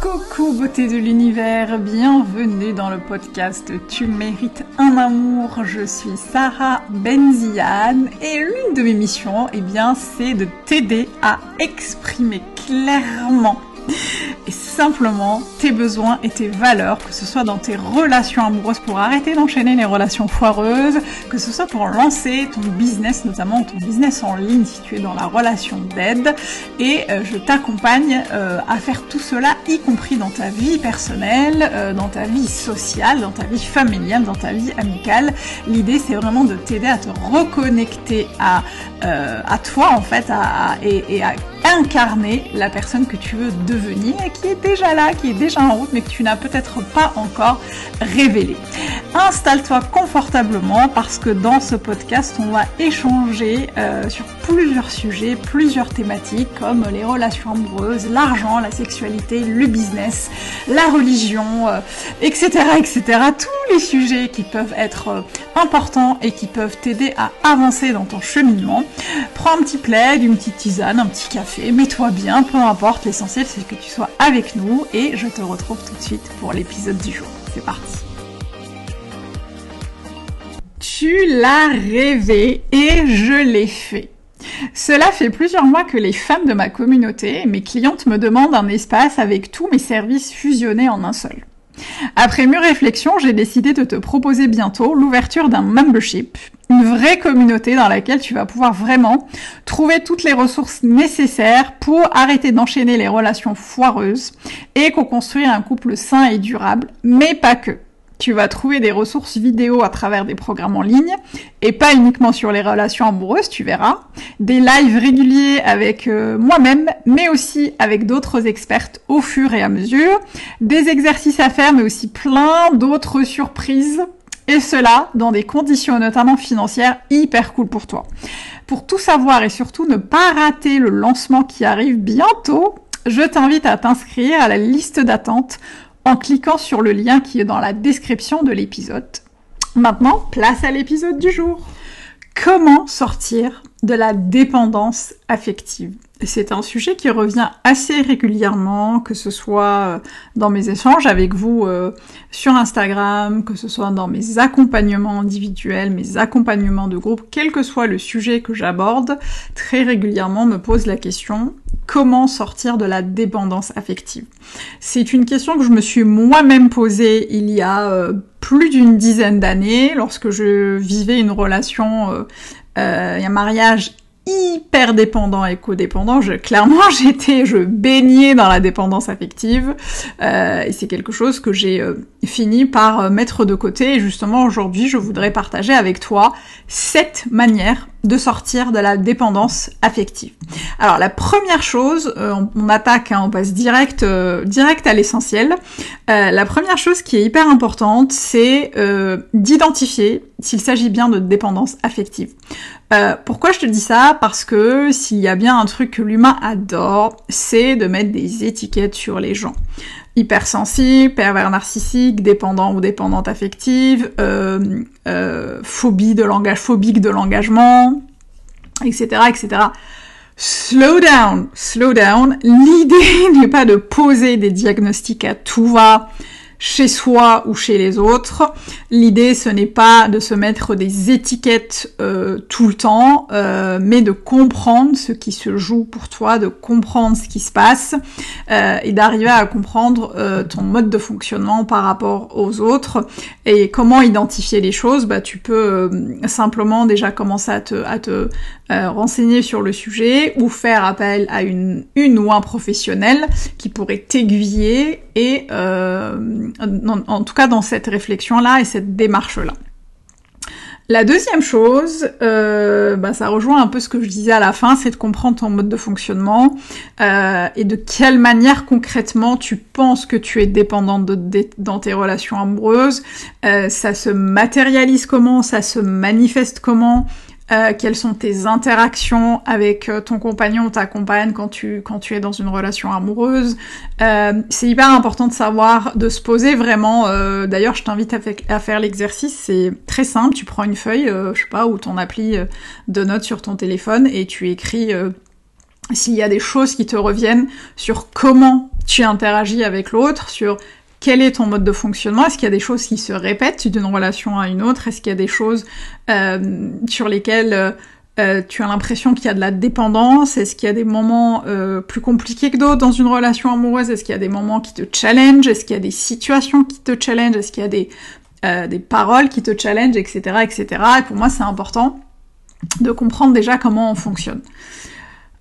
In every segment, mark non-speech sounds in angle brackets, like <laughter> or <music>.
Coucou beauté de l'univers, bienvenue dans le podcast Tu mérites un amour. Je suis Sarah Benziane et l'une de mes missions, eh bien, c'est de t'aider à exprimer clairement simplement tes besoins et tes valeurs, que ce soit dans tes relations amoureuses pour arrêter d'enchaîner les relations foireuses, que ce soit pour lancer ton business, notamment ton business en ligne si tu es dans la relation d'aide. Et euh, je t'accompagne euh, à faire tout cela, y compris dans ta vie personnelle, euh, dans ta vie sociale, dans ta vie familiale, dans ta vie amicale. L'idée c'est vraiment de t'aider à te reconnecter à, à toi en fait à, et, et à incarner la personne que tu veux devenir et qui est déjà là, qui est déjà en route, mais que tu n'as peut-être pas encore révélé. Installe-toi confortablement parce que dans ce podcast, on va échanger euh, sur plusieurs sujets, plusieurs thématiques comme les relations amoureuses, l'argent, la sexualité, le business, la religion, etc., euh, etc. Tous les sujets qui peuvent être euh, importants et qui peuvent t'aider à avancer dans ton cheminement. Prends un petit plaid, une petite tisane, un petit café, mets-toi bien, peu importe, l'essentiel c'est que tu sois avec nous et je te retrouve tout de suite pour l'épisode du jour. C'est parti Tu l'as rêvé et je l'ai fait. Cela fait plusieurs mois que les femmes de ma communauté, mes clientes me demandent un espace avec tous mes services fusionnés en un seul. Après mûre réflexion, j'ai décidé de te proposer bientôt l'ouverture d'un membership, une vraie communauté dans laquelle tu vas pouvoir vraiment trouver toutes les ressources nécessaires pour arrêter d'enchaîner les relations foireuses et co-construire un couple sain et durable, mais pas que. Tu vas trouver des ressources vidéo à travers des programmes en ligne et pas uniquement sur les relations amoureuses, tu verras. Des lives réguliers avec euh, moi-même, mais aussi avec d'autres expertes au fur et à mesure. Des exercices à faire, mais aussi plein d'autres surprises. Et cela dans des conditions notamment financières hyper cool pour toi. Pour tout savoir et surtout ne pas rater le lancement qui arrive bientôt, je t'invite à t'inscrire à la liste d'attente en cliquant sur le lien qui est dans la description de l'épisode. Maintenant, place à l'épisode du jour. Comment sortir de la dépendance affective? C'est un sujet qui revient assez régulièrement, que ce soit euh, dans mes échanges avec vous euh, sur Instagram, que ce soit dans mes accompagnements individuels, mes accompagnements de groupe, quel que soit le sujet que j'aborde, très régulièrement me pose la question comment sortir de la dépendance affective? C'est une question que je me suis moi-même posée il y a euh, plus d'une dizaine d'années, lorsque je vivais une relation, un mariage hyper dépendant et codépendant. Je, clairement, <laughs> j'étais, je baignais dans la dépendance affective euh, et c'est quelque chose que j'ai euh, fini par euh, mettre de côté. Et justement, aujourd'hui, je voudrais partager avec toi sept manières de sortir de la dépendance affective. Alors, la première chose, on, attaque, hein, on passe direct, direct à l'essentiel. la première chose qui est hyper importante, c'est d'identifier s'il s'agit bien de dépendance affective. Euh, pourquoi je te dis ça? Parce que s'il y a bien un truc que l'humain adore, c'est de mettre des étiquettes sur les gens. Hypersensible, pervers narcissique, dépendant ou dépendante affective, euh, euh, phobie de langage, phobique de l'engagement, etc., etc. Slow down, slow down. L'idée <laughs> n'est pas de poser des diagnostics à tout va, chez soi ou chez les autres. L'idée, ce n'est pas de se mettre des étiquettes euh, tout le temps, euh, mais de comprendre ce qui se joue pour toi, de comprendre ce qui se passe euh, et d'arriver à comprendre ton mode de fonctionnement par rapport aux autres et comment identifier les choses. Bah, tu peux simplement déjà commencer à te renseigner sur le sujet ou faire appel à une, une ou un professionnel qui pourrait t'aiguiller et en, tout cas dans cette réflexion-là et cette démarche-là. La deuxième chose, euh, bah, ça rejoint un peu ce que je disais à la fin, c'est de comprendre ton mode de fonctionnement euh, et de quelle manière concrètement tu penses que tu es dépendante dans tes relations amoureuses. Euh, ça se matérialise comment, ça se manifeste comment, euh, quelles sont tes interactions avec euh, ton compagnon ou ta compagne quand tu, quand tu es dans une relation amoureuse? Euh, c'est hyper important de savoir, de se poser vraiment. D'ailleurs, je t'invite à, faire l'exercice. C'est très simple. Tu prends une feuille, je sais pas, ou ton appli de notes sur ton téléphone et tu écris s'il y a des choses qui te reviennent sur comment tu interagis avec l'autre sur quel est ton mode de fonctionnement? Est-ce qu'il y a des choses qui se répètent d'une relation à une autre? Est-ce qu'il y a des choses euh, sur lesquelles euh, euh, tu as l'impression qu'il y a de la dépendance? Est-ce qu'il y a des moments plus compliqués que d'autres dans une relation amoureuse? Est-ce qu'il y a des moments qui te challenge Est-ce qu'il y a des situations qui te challenge Est-ce qu'il y a des, des paroles qui te challenge, etc., etc. Et pour moi, c'est important de comprendre déjà comment on fonctionne.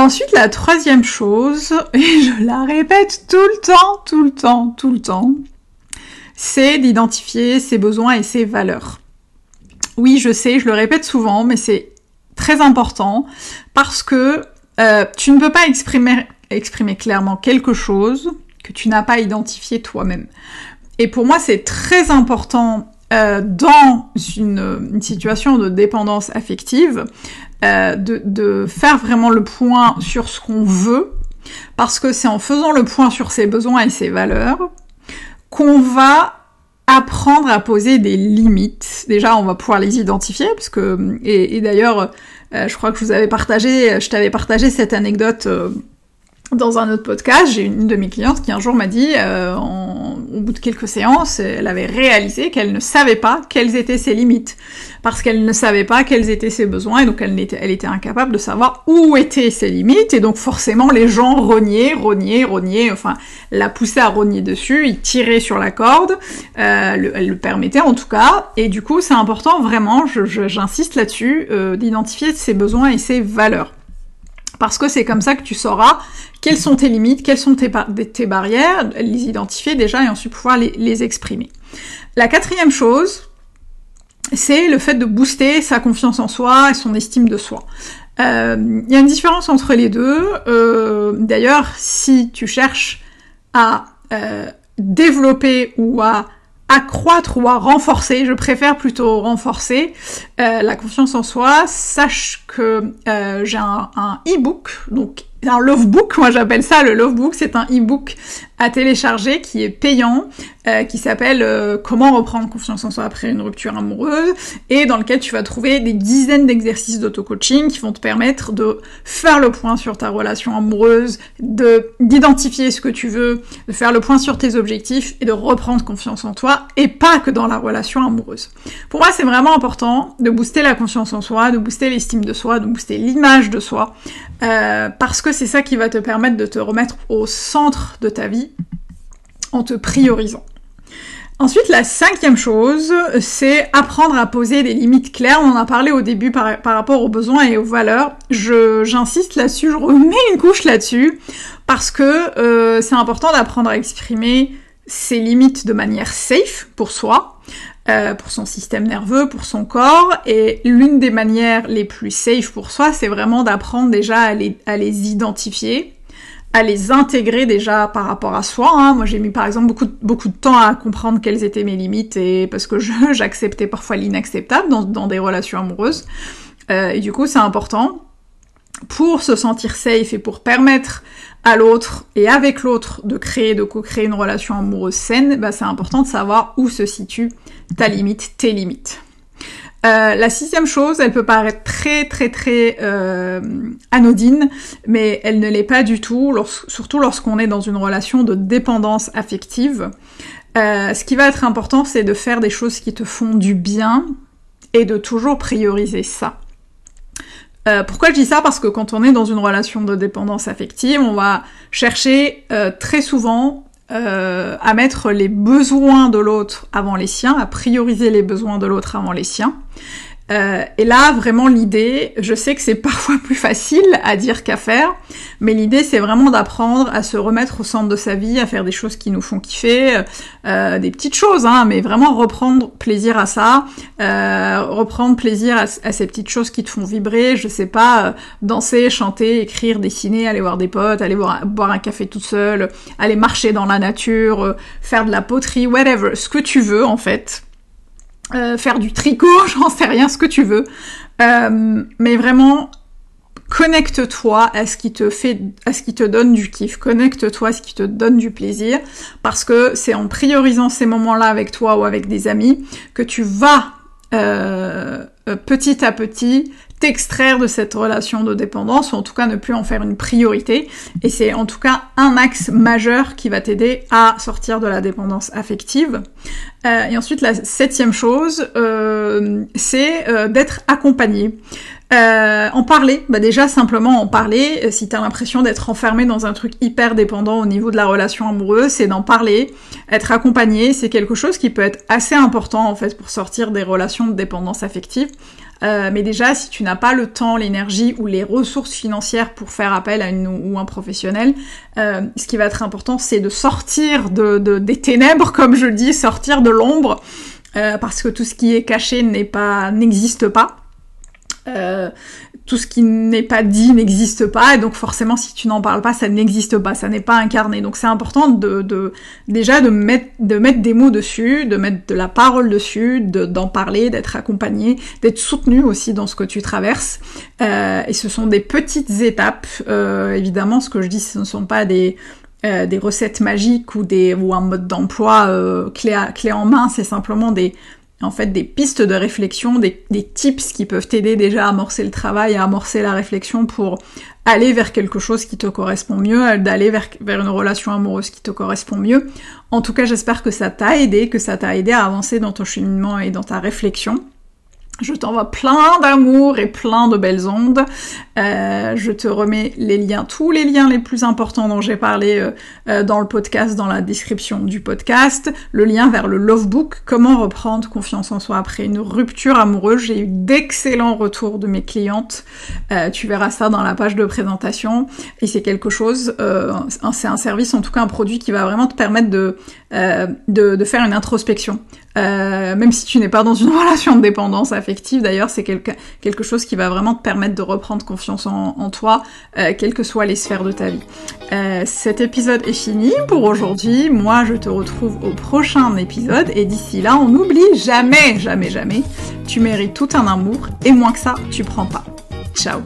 Ensuite, la troisième chose, <laughs> et je la répète tout le temps, tout le temps, tout le temps, c'est d'identifier ses besoins et ses valeurs. Oui, je sais, je le répète souvent, mais c'est très important parce que euh, tu ne peux pas exprimer, exprimer clairement quelque chose que tu n'as pas identifié toi-même. Et pour moi, c'est très important euh, dans une, situation de dépendance affective euh, de, faire vraiment le point sur ce qu'on veut, parce que c'est en faisant le point sur ses besoins et ses valeurs qu'on va apprendre à poser des limites. Déjà, on va pouvoir les identifier, parce que et, et d'ailleurs, euh, je crois que je vous avais partagé, je t'avais partagé cette anecdote euh, dans un autre podcast, j'ai une de mes clientes qui un jour m'a dit, euh, au bout de quelques séances, elle avait réalisé qu'elle ne savait pas quelles étaient ses limites, parce qu'elle ne savait pas quels étaient ses besoins, et donc elle était, incapable de savoir où étaient ses limites, et donc forcément les gens rognaient, rognaient, rognaient, enfin la poussaient à rogner dessus, ils tiraient sur la corde, euh, le, elle le permettait en tout cas, et du coup c'est important vraiment, j'insiste là-dessus, euh, d'identifier ses besoins et ses valeurs parce que c'est comme ça que tu sauras quelles sont tes limites, quelles sont tes, barrières, les identifier déjà et ensuite pouvoir les, exprimer. La quatrième chose, c'est le fait de booster sa confiance en soi et son estime de soi. Euh, il y a une différence entre les deux. Euh, d'ailleurs, si tu cherches à euh, développer ou à accroître ou à renforcer, je préfère plutôt renforcer la confiance en soi, sache que j'ai un e-book, donc un love book, moi j'appelle ça le love book, c'est un e-book à télécharger qui est payant, euh, qui s'appelle euh, Comment reprendre confiance en soi après une rupture amoureuse, et dans lequel tu vas trouver des dizaines d'exercices d'auto-coaching qui vont te permettre de faire le point sur ta relation amoureuse, de d'identifier ce que tu veux, de faire le point sur tes objectifs et de reprendre confiance en toi, et pas que dans la relation amoureuse. Pour moi, c'est vraiment important de booster la confiance en soi, de booster l'estime de soi, de booster l'image de soi, euh, parce que c'est ça qui va te permettre de te remettre au centre de ta vie en te priorisant. Ensuite, la cinquième chose, c'est apprendre à poser des limites claires. On en a parlé au début par, rapport aux besoins et aux valeurs. j'insiste là-dessus, je remets une couche là-dessus, parce que euh, c'est important d'apprendre à exprimer ses limites de manière safe pour soi, euh, pour son système nerveux, pour son corps. Et l'une des manières les plus safe pour soi, c'est vraiment d'apprendre déjà à les, à les identifier, à les intégrer déjà par rapport à soi. Hein. Moi, j'ai mis par exemple beaucoup, beaucoup de temps à comprendre quelles étaient mes limites et parce que <laughs> j'acceptais parfois l'inacceptable dans, dans, des relations amoureuses. Euh, et du coup, c'est important pour se sentir safe et pour permettre à l'autre et avec l'autre de créer, de co-créer une relation amoureuse saine, bah, c'est important de savoir où se situe ta limite, tes limites. Euh, la sixième chose, elle peut paraître très très très euh, anodine, mais elle ne l'est pas du tout, surtout lorsqu'on est dans une relation de dépendance affective. Euh, ce qui va être important, c'est de faire des choses qui te font du bien et de toujours prioriser ça. pourquoi je dis ça? Parce que quand on est dans une relation de dépendance affective, on va chercher très souvent euh, à mettre les besoins de l'autre avant les siens, à prioriser les besoins de l'autre avant les siens. Euh, et là, vraiment, l'idée, je sais que c'est <laughs> parfois plus facile à dire qu'à faire, mais l'idée, c'est vraiment d'apprendre à se remettre au centre de sa vie, à faire des choses qui nous font kiffer, euh, des petites choses, hein, mais vraiment reprendre plaisir à ça, euh, reprendre plaisir à, ces petites choses qui te font vibrer, je sais pas, euh, danser, chanter, écrire, dessiner, aller voir des potes, aller boire, boire un café tout seul, aller marcher dans la nature, faire de la poterie, whatever, ce que tu veux en fait. Euh, faire du tricot, <laughs> j'en sais rien, ce que tu veux. Euh, mais vraiment, connecte-toi à ce qui te fait, à ce qui te donne du kiff. Connecte-toi à ce qui te donne du plaisir, parce que c'est en priorisant ces moments-là avec toi ou avec des amis que tu vas euh, petit à petit t'extraire de cette relation de dépendance, ou en tout cas ne plus en faire une priorité. Et c'est en tout cas un axe majeur qui va t'aider à sortir de la dépendance affective. Euh, et ensuite, la septième chose, euh, c'est euh, d'être accompagné. Euh, en parler, bah déjà simplement en parler, euh, si t'as l'impression d'être enfermé dans un truc hyper dépendant au niveau de la relation amoureuse, c'est d'en parler, être accompagné, c'est quelque chose qui peut être assez important en fait pour sortir des relations de dépendance affective. Euh, mais déjà, si tu n'as pas le temps, l'énergie ou les ressources financières pour faire appel à une ou un professionnel, euh, ce qui va être important, c'est de sortir de, de, des ténèbres, comme je dis, sortir de l'ombre, parce que tout ce qui est caché n'existe pas. Euh, tout ce qui n'est pas dit n'existe pas, et donc forcément si tu n'en parles pas, ça n'existe pas, ça n'est pas incarné. Donc c'est important de, de, déjà de mettre, de mettre des mots dessus, de mettre de la parole dessus, d'en parler, d'être accompagné, d'être soutenu aussi dans ce que tu traverses. Euh, et ce sont des petites étapes. Euh, évidemment, ce que je dis, ce ne sont pas des euh, des recettes magiques ou des ou un mode d'emploi euh, clé, clé en main, c'est simplement des en fait des pistes de réflexion, des, tips qui peuvent t'aider déjà à amorcer le travail, à amorcer la réflexion pour aller vers quelque chose qui te correspond mieux, d'aller vers, vers une relation amoureuse qui te correspond mieux. En tout cas, j'espère que ça t'a aidé, que ça t'a aidé à avancer dans ton cheminement et dans ta réflexion. Je t'envoie plein d'amour et plein de belles ondes. Euh, je te remets les liens, tous les liens les plus importants dont j'ai parlé euh, euh, dans le podcast, dans la description du podcast. Le lien vers le Love Book, comment reprendre confiance en soi après une rupture amoureuse. J'ai eu d'excellents retours de mes clientes. tu verras ça dans la page de présentation. Et c'est quelque chose, c'est un service, en tout cas un produit qui va vraiment te permettre de, faire une introspection. même si tu n'es pas dans une <laughs> relation de dépendance affective, d'ailleurs, c'est quelque chose qui va vraiment te permettre de reprendre confiance en, toi, euh, quelles que soient les sphères de ta vie. Euh, cet épisode est fini pour aujourd'hui. Moi, je te retrouve au prochain épisode et d'ici là, on n'oublie jamais, jamais, jamais, tu mérites tout un amour et moins que ça, tu prends pas. Ciao